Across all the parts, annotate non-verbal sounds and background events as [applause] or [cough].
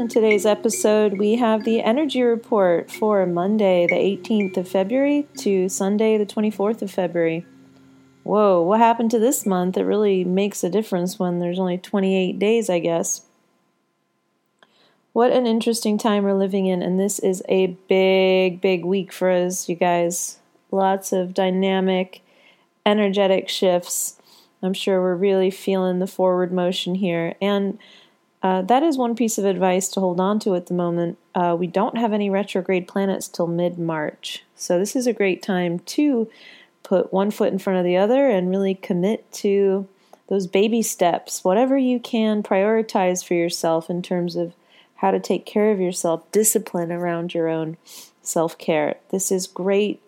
In today's episode, we have the energy report for Monday, the 18th of February to Sunday, the 24th of February. Whoa, what happened to this month? It really makes a difference when there's only 28 days, I guess. What an interesting time we're living in, and this is a big, big week for us, you guys. Lots of dynamic energetic shifts. I'm sure we're really feeling the forward motion here. And uh, that is one piece of advice to hold on to at the moment. Uh, we don't have any retrograde planets till mid March. So this is a great time to put one foot in front of the other and really commit to those baby steps. Whatever you can prioritize for yourself in terms of how to take care of yourself, discipline around your own self care. This is great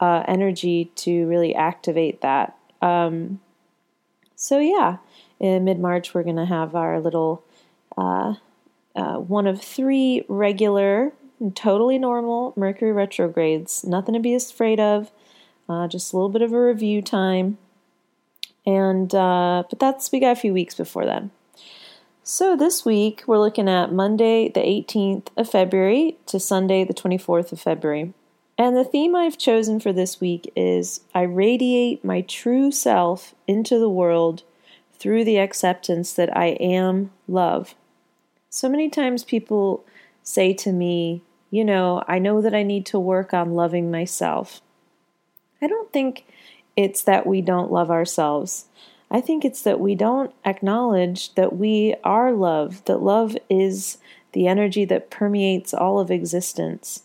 uh, energy to really activate that. Um, so, yeah, in mid March, we're going to have our little uh, uh, one of three regular, totally normal Mercury retrogrades. Nothing to be afraid of, uh, just a little bit of a review time. And, uh, but that's, we got a few weeks before then. So this week we're looking at Monday the 18th of February to Sunday the 24th of February. And the theme I've chosen for this week is I radiate my true self into the world through the acceptance that I am love. So many times people say to me, you know, I know that I need to work on loving myself. I don't think it's that we don't love ourselves. I think it's that we don't acknowledge that we are love, that love is the energy that permeates all of existence.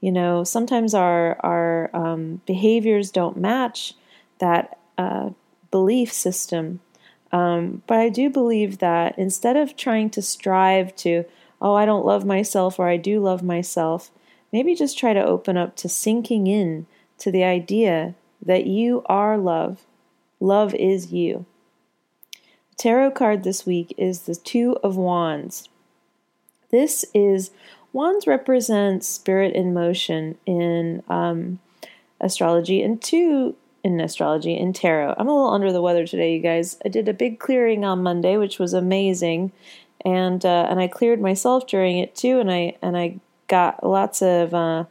You know, sometimes our our um, behaviors don't match that uh, belief system. Um, but I do believe that instead of trying to strive to, oh, I don't love myself or I do love myself, maybe just try to open up to sinking in to the idea that you are love. Love is you. The tarot card this week is the Two of Wands. This is Wands represent spirit in motion in um, astrology, and two in astrology in tarot. I'm a little under the weather today, you guys. I did a big clearing on Monday, which was amazing, and uh, and I cleared myself during it too, and I and I got lots of uh,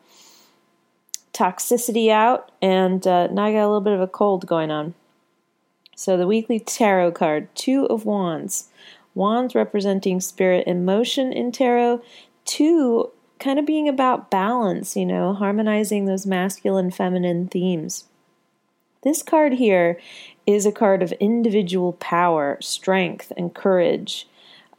toxicity out, and uh, now I got a little bit of a cold going on. So the weekly tarot card, Two of Wands. Wands representing spirit in motion in tarot, two, kind of being about balance, you know, harmonizing those masculine feminine themes. This card here is a card of individual power, strength, and courage.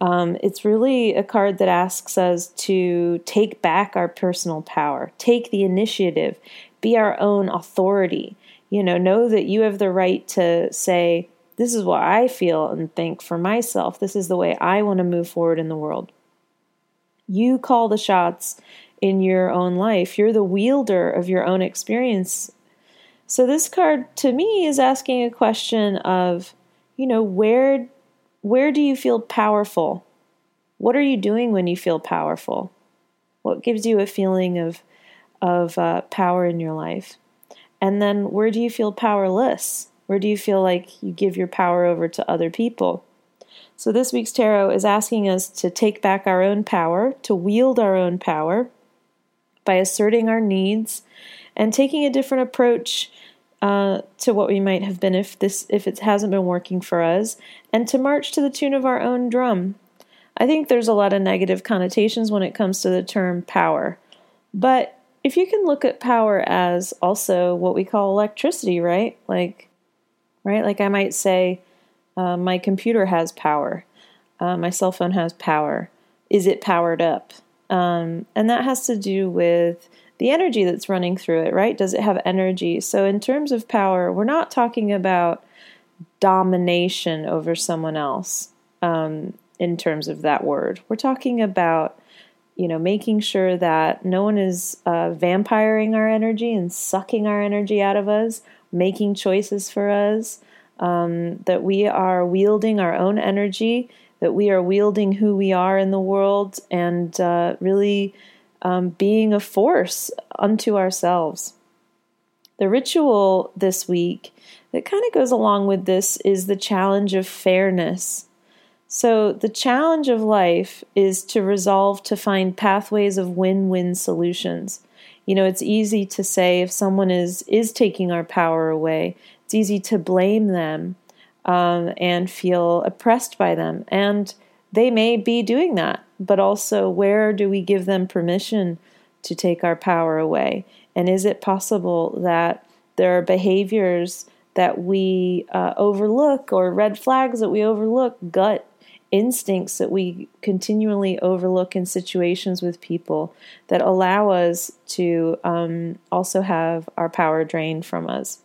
Um, it's really a card that asks us to take back our personal power, take the initiative, be our own authority. You know, know that you have the right to say, This is what I feel and think for myself. This is the way I want to move forward in the world. You call the shots in your own life. You're the wielder of your own experience. So this card to me is asking a question of, you know, where where do you feel powerful? What are you doing when you feel powerful? What gives you a feeling of of uh, power in your life? And then where do you feel powerless? Where do you feel like you give your power over to other people? So, this week's tarot is asking us to take back our own power, to wield our own power by asserting our needs and taking a different approach uh, to what we might have been if this if it hasn't been working for us, and to march to the tune of our own drum. I think there's a lot of negative connotations when it comes to the term power, but if you can look at power as also what we call electricity, right? Like, right? Like I might say, uh, my computer has power. Uh, my cell phone has power. Is it powered up? Um, and that has to do with the energy that's running through it, right? Does it have energy? So, in terms of power, we're not talking about domination over someone else um, in terms of that word. We're talking about you know, making sure that no one is uh, vampiring our energy and sucking our energy out of us, making choices for us, um, that we are wielding our own energy, that we are wielding who we are in the world, and uh, really um, being a force unto ourselves. The ritual this week that kind of goes along with this is the challenge of fairness. So, the challenge of life is to resolve to find pathways of win win solutions. You know, it's easy to say if someone is, is taking our power away, it's easy to blame them um, and feel oppressed by them. And they may be doing that, but also where do we give them permission to take our power away? And is it possible that there are behaviors that we uh, overlook or red flags that we overlook, gut instincts that we continually overlook in situations with people that allow us to um, also have our power drained from us.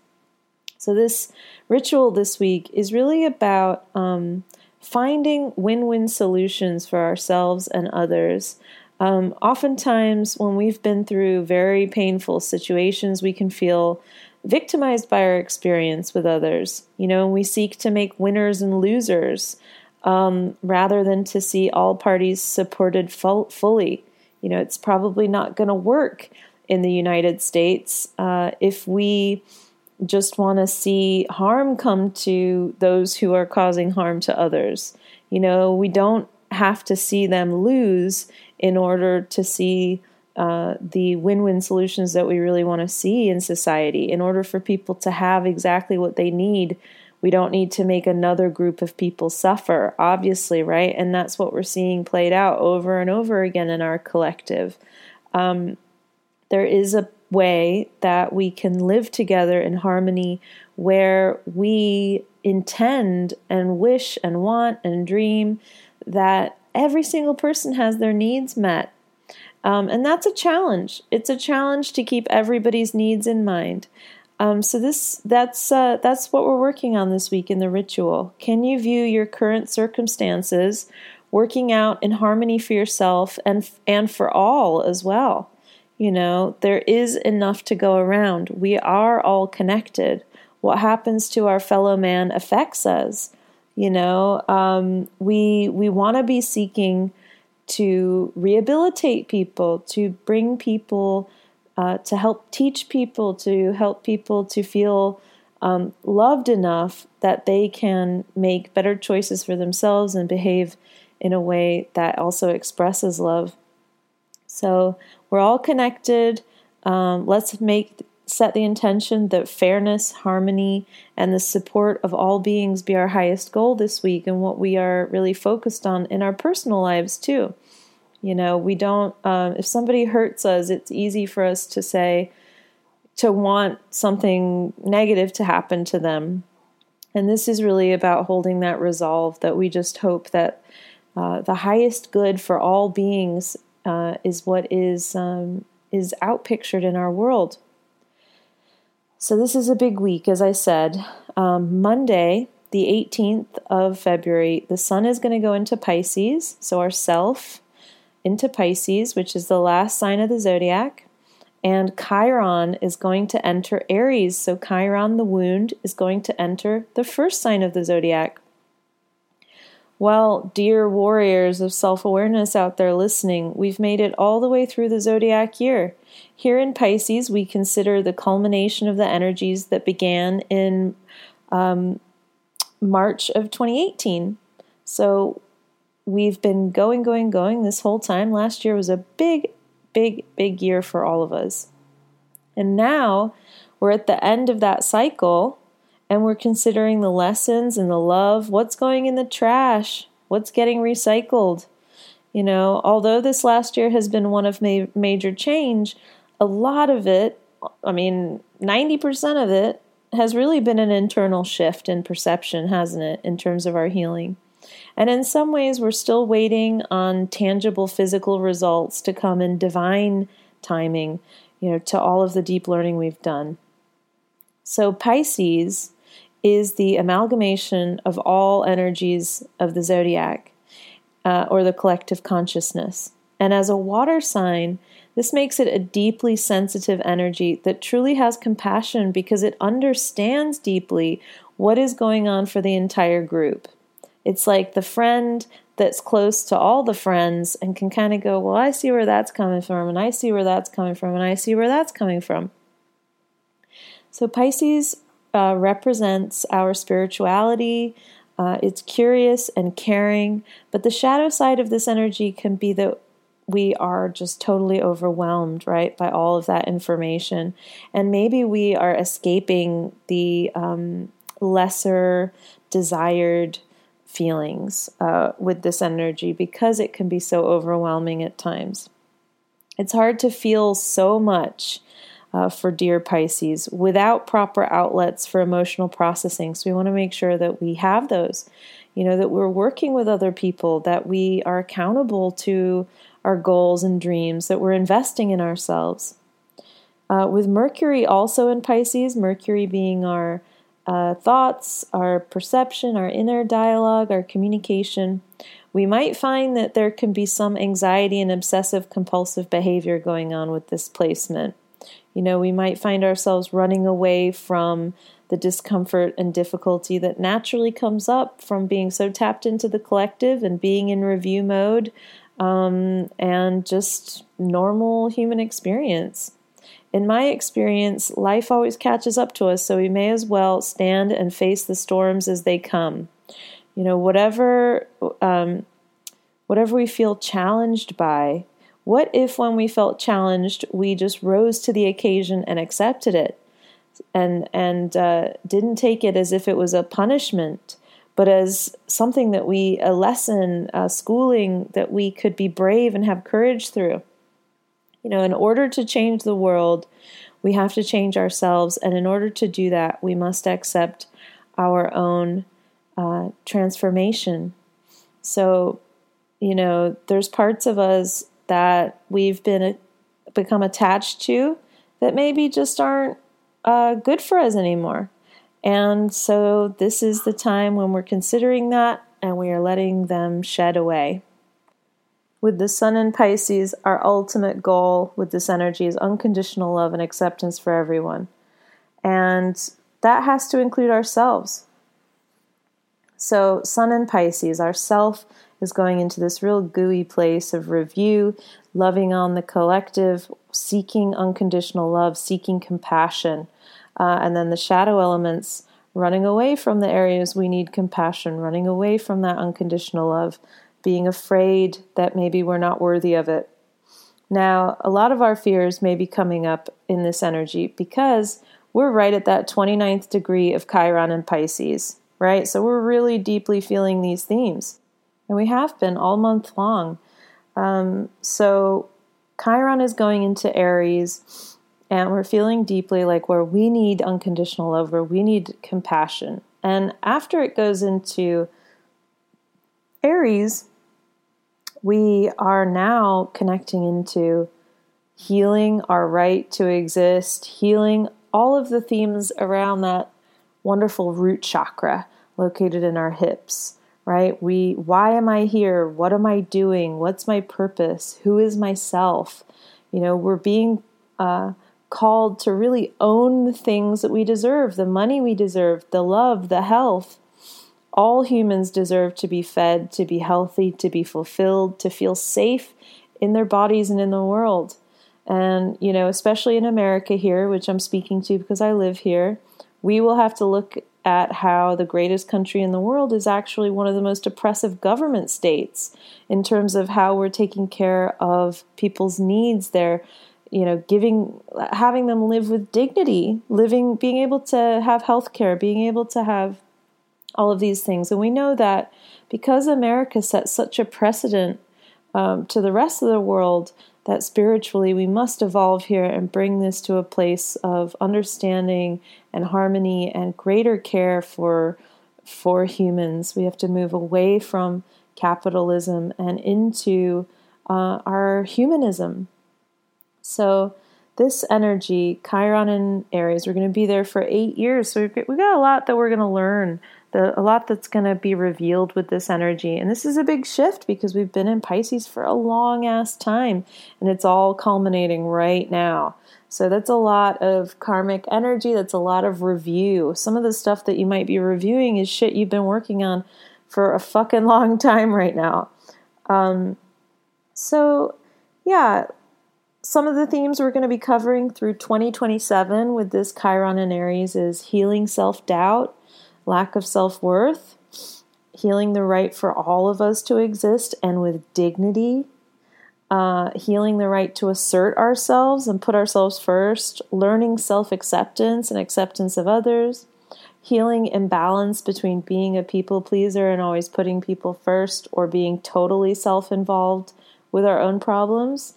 So, this ritual this week is really about um, finding win win solutions for ourselves and others. Um, oftentimes, when we've been through very painful situations, we can feel victimized by our experience with others. You know, we seek to make winners and losers um, rather than to see all parties supported full, fully. You know, it's probably not going to work in the United States uh, if we just want to see harm come to those who are causing harm to others. You know, we don't have to see them lose in order to see uh, the win win solutions that we really want to see in society. In order for people to have exactly what they need we don't need to make another group of people suffer, obviously, right? And that's what we're seeing played out over and over again in our collective. Um, there is a way that we can live together in harmony where we intend and wish and want and dream that every single person has their needs met. Um, and that's a challenge. It's a challenge to keep everybody's needs in mind. Um, so this that's uh, that's what we're working on this week in the ritual. Can you view your current circumstances working out in harmony for yourself and and for all as well? You know, there is enough to go around. We are all connected. What happens to our fellow man affects us. You know, um, we we want to be seeking to rehabilitate people, to bring people uh, to help teach people, to help people to feel um, loved enough that they can make better choices for themselves and behave in a way that also expresses love. So we're all connected. Um, let's make set the intention that fairness, harmony, and the support of all beings be our highest goal this week and what we are really focused on in our personal lives too. You know, we don't, um, if somebody hurts us, it's easy for us to say, to want something negative to happen to them. And this is really about holding that resolve that we just hope that uh, the highest good for all beings uh, is what is um, is outpictured in our world. So this is a big week, as I said. Um, Monday, the 18th of February, the sun is going to go into Pisces, so our self into Pisces, which is the last sign of the zodiac. And Chiron is going to enter Aries. So Chiron, the wound, is going to enter the first sign of the zodiac. Well, dear warriors of self awareness out there listening, we've made it all the way through the zodiac year. Here in Pisces, we consider the culmination of the energies that began in um, March of 2018. So we've been going, going, going this whole time. Last year was a big, big, big year for all of us. And now we're at the end of that cycle and we're considering the lessons and the love, what's going in the trash, what's getting recycled. You know, although this last year has been one of ma- major change, a lot of it, I mean, 90% of it has really been an internal shift in perception, hasn't it, in terms of our healing? And in some ways, we're still waiting on tangible physical results to come in divine timing, you know, to all of the deep learning we've done. So, Pisces is the amalgamation of all energies of the zodiac uh, or the collective consciousness. And as a water sign, this makes it a deeply sensitive energy that truly has compassion because it understands deeply what is going on for the entire group. It's like the friend that's close to all the friends and can kind of go, Well, I see where that's coming from, and I see where that's coming from, and I see where that's coming from. So, Pisces uh, represents our spirituality. Uh, it's curious and caring, but the shadow side of this energy can be that we are just totally overwhelmed, right, by all of that information. And maybe we are escaping the um, lesser desired feelings uh, with this energy because it can be so overwhelming at times. It's hard to feel so much uh, for dear Pisces without proper outlets for emotional processing. So we want to make sure that we have those, you know, that we're working with other people, that we are accountable to our goals and dreams, that we're investing in ourselves. Uh, with Mercury also in Pisces, Mercury being our uh, thoughts, our perception, our inner dialogue, our communication, we might find that there can be some anxiety and obsessive compulsive behavior going on with this placement. You know, we might find ourselves running away from the discomfort and difficulty that naturally comes up from being so tapped into the collective and being in review mode um, and just normal human experience in my experience, life always catches up to us, so we may as well stand and face the storms as they come. You know, whatever um, whatever we feel challenged by, what if when we felt challenged, we just rose to the occasion and accepted it, and and uh, didn't take it as if it was a punishment, but as something that we a lesson, a schooling that we could be brave and have courage through. You know, in order to change the world, we have to change ourselves. And in order to do that, we must accept our own uh, transformation. So, you know, there's parts of us that we've been uh, become attached to that maybe just aren't uh, good for us anymore. And so, this is the time when we're considering that and we are letting them shed away with the sun in Pisces, our ultimate goal with this energy is unconditional love and acceptance for everyone. And that has to include ourselves. So, sun in Pisces, our self is going into this real gooey place of review, loving on the collective, seeking unconditional love, seeking compassion. Uh, and then the shadow elements running away from the areas we need compassion, running away from that unconditional love, being afraid that maybe we're not worthy of it. Now, a lot of our fears may be coming up in this energy because we're right at that 29th degree of Chiron and Pisces, right? So we're really deeply feeling these themes. And we have been all month long. Um, so Chiron is going into Aries, and we're feeling deeply like where we need unconditional love, where we need compassion. And after it goes into Aries, we are now connecting into healing our right to exist, healing all of the themes around that wonderful root chakra located in our hips, right? We why am I here? What am I doing? What's my purpose? Who is myself? You know, we're being uh, called to really own the things that we deserve, the money we deserve, the love, the health, all humans deserve to be fed, to be healthy, to be fulfilled, to feel safe in their bodies and in the world. And, you know, especially in America here, which I'm speaking to because I live here, we will have to look at how the greatest country in the world is actually one of the most oppressive government states in terms of how we're taking care of people's needs. They're, you know, giving, having them live with dignity, living, being able to have health care, being able to have all of these things. And we know that because America set such a precedent um, to the rest of the world, that spiritually we must evolve here and bring this to a place of understanding and harmony and greater care for for humans. We have to move away from capitalism and into uh, our humanism. So this energy, Chiron and Aries, we're going to be there for eight years. So we've got, we've got a lot that we're going to learn The, a lot that's going to be revealed with this energy. And this is a big shift because we've been in Pisces for a long ass time and it's all culminating right now. So that's a lot of karmic energy. That's a lot of review. Some of the stuff that you might be reviewing is shit you've been working on for a fucking [laughs] long time right now. Um, so, yeah, some of the themes we're going to be covering through 2027 with this Chiron and Aries is healing self doubt, lack of self worth, healing the right for all of us to exist and with dignity, uh, healing the right to assert ourselves and put ourselves first, learning self acceptance and acceptance of others, healing imbalance between being a people pleaser and always putting people first or being totally self involved with our own problems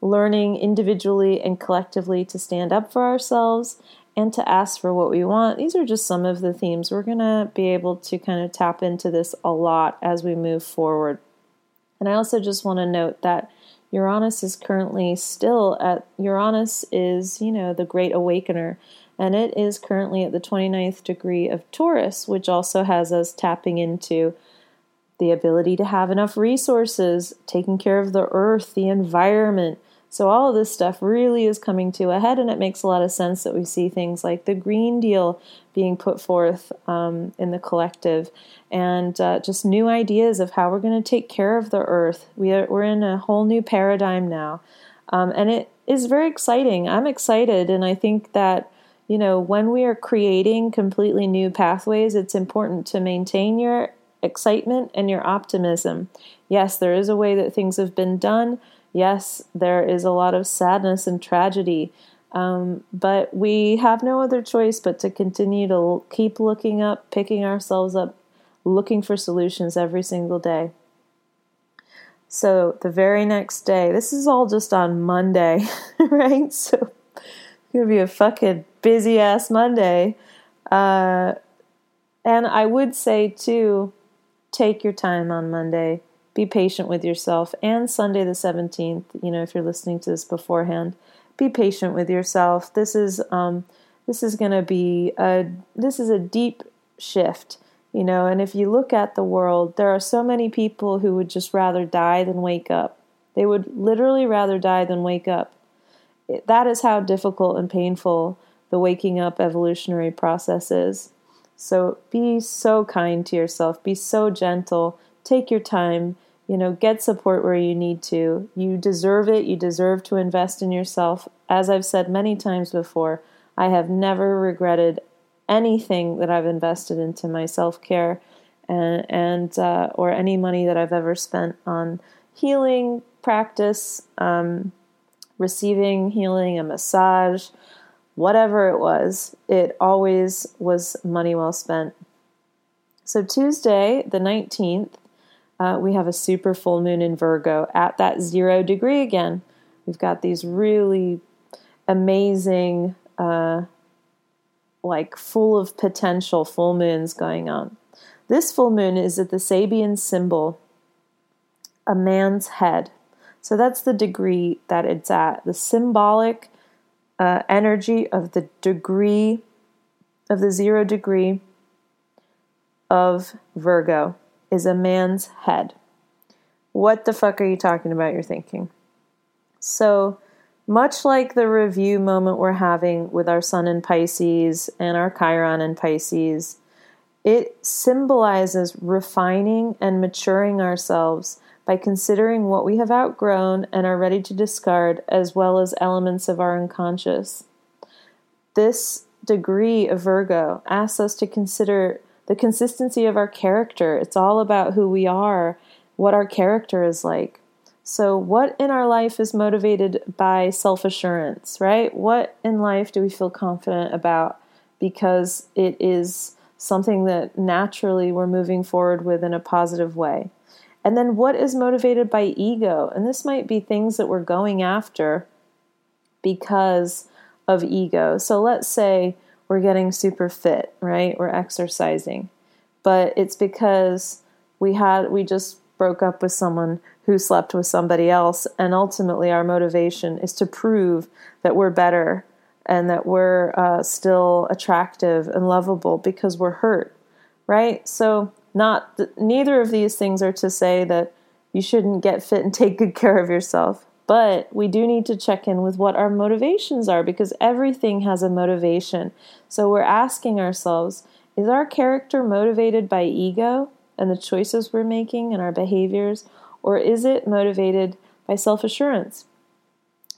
learning individually and collectively to stand up for ourselves and to ask for what we want. These are just some of the themes. We're going to be able to kind of tap into this a lot as we move forward. And I also just want to note that Uranus is currently still at Uranus is, you know, the great awakener and it is currently at the 29th degree of Taurus, which also has us tapping into the ability to have enough resources, taking care of the earth, the environment, so all of this stuff really is coming to a head, and it makes a lot of sense that we see things like the Green Deal being put forth um, in the collective, and uh, just new ideas of how we're going to take care of the earth. We are, we're in a whole new paradigm now, um, and it is very exciting. I'm excited, and I think that you know when we are creating completely new pathways, it's important to maintain your excitement and your optimism. Yes, there is a way that things have been done yes, there is a lot of sadness and tragedy, um, but we have no other choice but to continue to keep looking up, picking ourselves up, looking for solutions every single day. So the very next day, this is all just on Monday, [laughs] right? So it's gonna be a fucking busy ass Monday. Uh, and I would say too, take your time on Monday be patient with yourself. And Sunday the 17th, you know, if you're listening to this beforehand, be patient with yourself. This is um, this is going to be a this is a deep shift, you know. And if you look at the world, there are so many people who would just rather die than wake up. They would literally rather die than wake up. That is how difficult and painful the waking up evolutionary process is. So be so kind to yourself. Be so gentle take your time, you know, get support where you need to. You deserve it. You deserve to invest in yourself. As I've said many times before, I have never regretted anything that I've invested into my self care and, and uh, or any money that I've ever spent on healing practice, um, receiving healing, a massage, whatever it was. It always was money well spent. So Tuesday, the 19th, uh, we have a super full moon in Virgo at that zero degree again. We've got these really amazing, uh, like full of potential full moons going on. This full moon is at the Sabian symbol, a man's head. So that's the degree that it's at, the symbolic uh, energy of the degree, of the zero degree of Virgo is a man's head. What the fuck are you talking about? You're thinking. So, much like the review moment we're having with our Sun in Pisces and our Chiron in Pisces, it symbolizes refining and maturing ourselves by considering what we have outgrown and are ready to discard, as well as elements of our unconscious. This degree of Virgo asks us to consider the consistency of our character. It's all about who we are, what our character is like. So, what in our life is motivated by self assurance, right? What in life do we feel confident about because it is something that naturally we're moving forward with in a positive way? And then, what is motivated by ego? And this might be things that we're going after because of ego. So, let's say we're getting super fit, right? We're exercising. But it's because we had we just broke up with someone who slept with somebody else and ultimately our motivation is to prove that we're better and that we're uh, still attractive and lovable because we're hurt right? So, not neither of these things are to say that you shouldn't get fit and take good care of yourself. But we do need to check in with what our motivations are because everything has a motivation. So we're asking ourselves is our character motivated by ego and the choices we're making and our behaviors, or is it motivated by self assurance?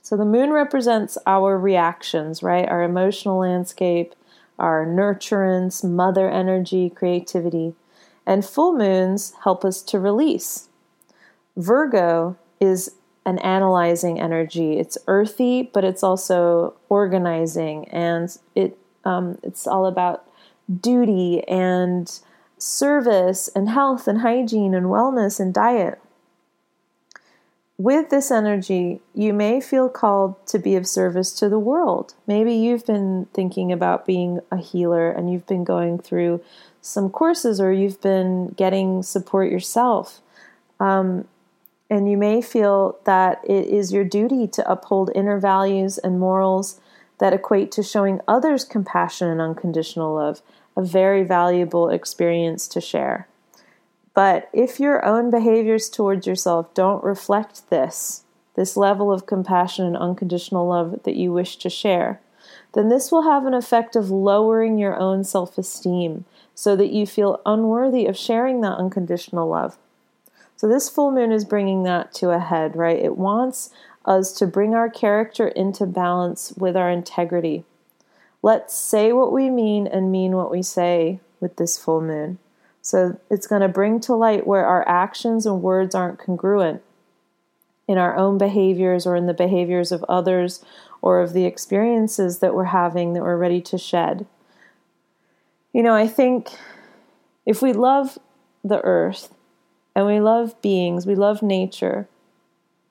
So the moon represents our reactions, right? Our emotional landscape, our nurturance, mother energy, creativity. And full moons help us to release. Virgo is an analyzing energy. It's earthy, but it's also organizing, and it um, it's all about duty and service and health and hygiene and wellness and diet. With this energy, you may feel called to be of service to the world. Maybe you've been thinking about being a healer and you've been going through some courses or you've been getting support yourself. Um, and you may feel that it is your duty to uphold inner values and morals that equate to showing others compassion and unconditional love, a very valuable experience to share. But if your own behaviors towards yourself don't reflect this, this level of compassion and unconditional love that you wish to share, then this will have an effect of lowering your own self esteem so that you feel unworthy of sharing that unconditional love. So, this full moon is bringing that to a head, right? It wants us to bring our character into balance with our integrity. Let's say what we mean and mean what we say with this full moon. So, it's going to bring to light where our actions and words aren't congruent in our own behaviors or in the behaviors of others or of the experiences that we're having that we're ready to shed. You know, I think if we love the earth, and we love beings, we love nature.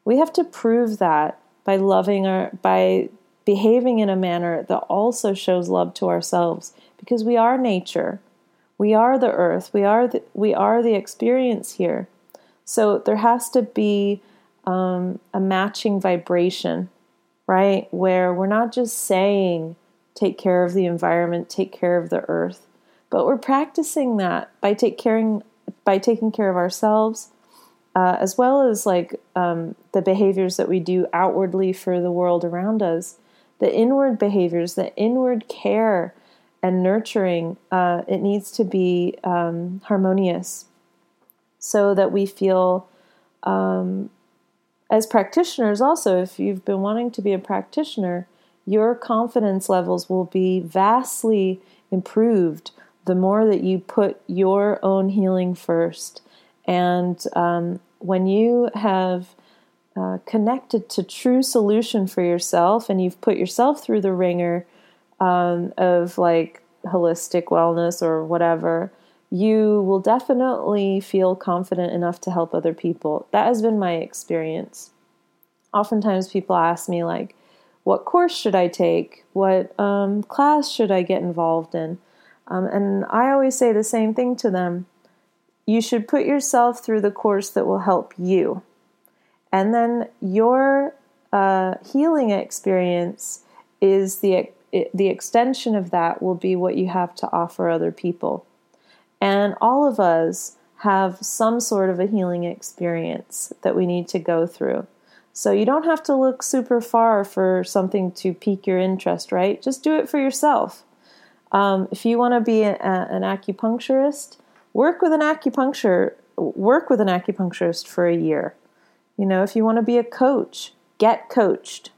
We have to prove that by loving our by behaving in a manner that also shows love to ourselves because we are nature. We are the earth. We are the, we are the experience here. So there has to be um, a matching vibration, right? Where we're not just saying, take care of the environment, take care of the earth, but we're practicing that by take caring by taking care of ourselves, uh, as well as like um, the behaviors that we do outwardly for the world around us, the inward behaviors, the inward care and nurturing, uh, it needs to be um, harmonious so that we feel. Um, as practitioners, also, if you've been wanting to be a practitioner, your confidence levels will be vastly improved the more that you put your own healing first. And um, when you have uh, connected to true solution for yourself and you've put yourself through the wringer um, of like holistic wellness or whatever, you will definitely feel confident enough to help other people. That has been my experience. Oftentimes, people ask me, like, what course should I take? What um, class should I get involved in? Um, and I always say the same thing to them you should put yourself through the course that will help you. And then your uh, healing experience is the, the extension of that, will be what you have to offer other people. And all of us have some sort of a healing experience that we need to go through. So you don't have to look super far for something to pique your interest, right? Just do it for yourself. Um, if you want to be a, an acupuncturist, work with an acupuncture work with an acupuncturist for a year. You know, if you want to be a coach, get coached.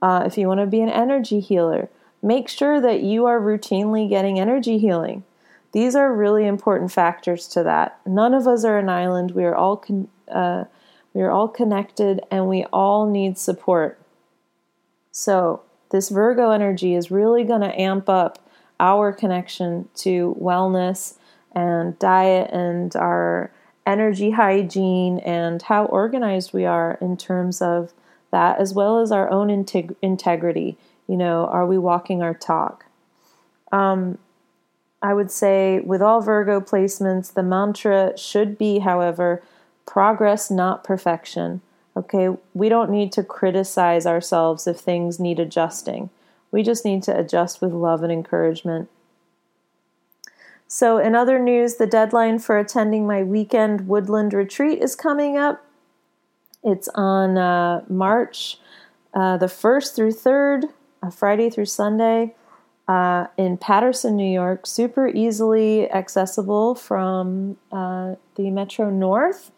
Uh, if you want to be an energy healer, make sure that you are routinely getting energy healing. These are really important factors to that. None of us are an island. We are all con- uh, we are all connected, and we all need support. So this Virgo energy is really going to amp up our connection to wellness and diet and our energy hygiene and how organized we are in terms of that, as well as our own integ- integrity. You know, are we walking our talk? Um, I would say with all Virgo placements, the mantra should be, however, progress, not perfection. Okay, we don't need to criticize ourselves if things need adjusting. We just need to adjust with love and encouragement. So, in other news, the deadline for attending my weekend woodland retreat is coming up. It's on uh, March uh, the 1st through 3rd, uh, Friday through Sunday, uh, in Patterson, New York. Super easily accessible from uh, the Metro North.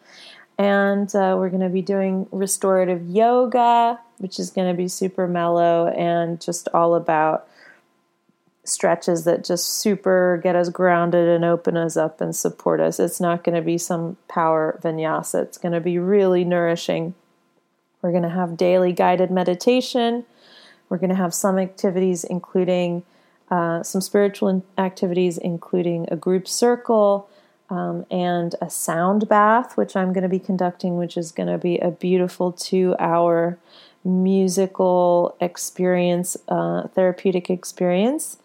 And uh, we're going to be doing restorative yoga, which is going to be super mellow and just all about stretches that just super get us grounded and open us up and support us. It's not going to be some power vinyasa, it's going to be really nourishing. We're going to have daily guided meditation. We're going to have some activities, including uh, some spiritual activities, including a group circle um, and a sound bath, which I'm going to be conducting, which is going to be a beautiful two hour musical experience, uh, therapeutic experience.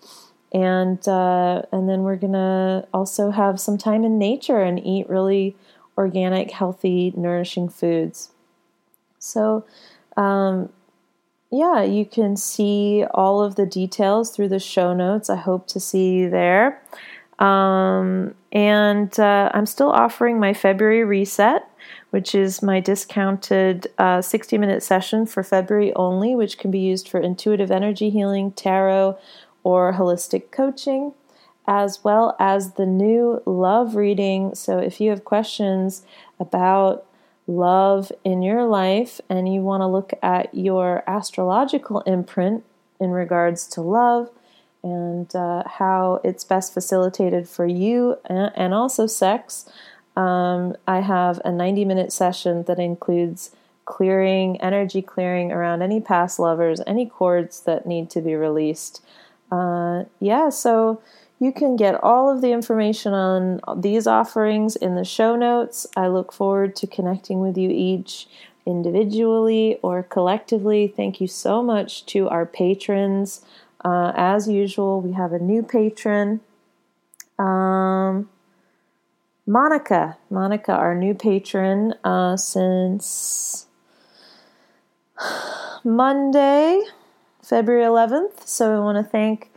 And uh, and then we're gonna also have some time in nature and eat really organic, healthy, nourishing foods. So, um, yeah, you can see all of the details through the show notes. I hope to see you there. Um, and uh, I'm still offering my February reset, which is my discounted uh, 60 minute session for February only, which can be used for intuitive energy healing, tarot, or holistic coaching, as well as the new love reading. So if you have questions about love in your life and you want to look at your astrological imprint in regards to love and uh, how it's best facilitated for you and, and also sex, um, I have a 90 minute session that includes clearing, energy clearing around any past lovers, any cords that need to be released. Uh, yeah, so you can get all of the information on these offerings in the show notes. I look forward to connecting with you each individually or collectively. Thank you so much to our patrons. Uh, as usual, we have a new patron. Um, Monica, Monica, our new patron uh, since [sighs] Monday, February 11th. So I want to thank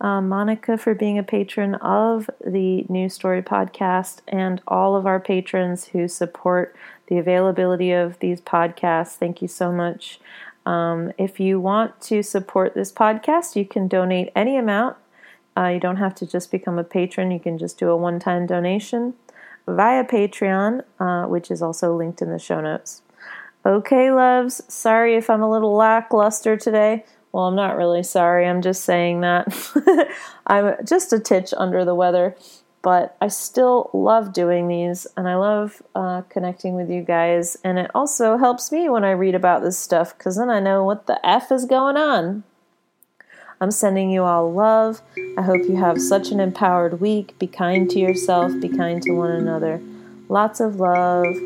um, Monica for being a patron of the New Story podcast and all of our patrons who support the availability of these podcasts. Thank you so much. Um, if you want to support this podcast, you can donate any amount. Uh, you don't have to just become a patron, you can just do a one time donation via Patreon, uh, which is also linked in the show notes. Okay, loves, sorry if I'm a little lackluster today. Well, I'm not really sorry. I'm just saying that. [laughs] I'm just a titch under the weather, but I still love doing these and I love uh, connecting with you guys. And it also helps me when I read about this stuff because then I know what the F is going on. I'm sending you all love. I hope you have such an empowered week. Be kind to yourself, be kind to one another. Lots of love.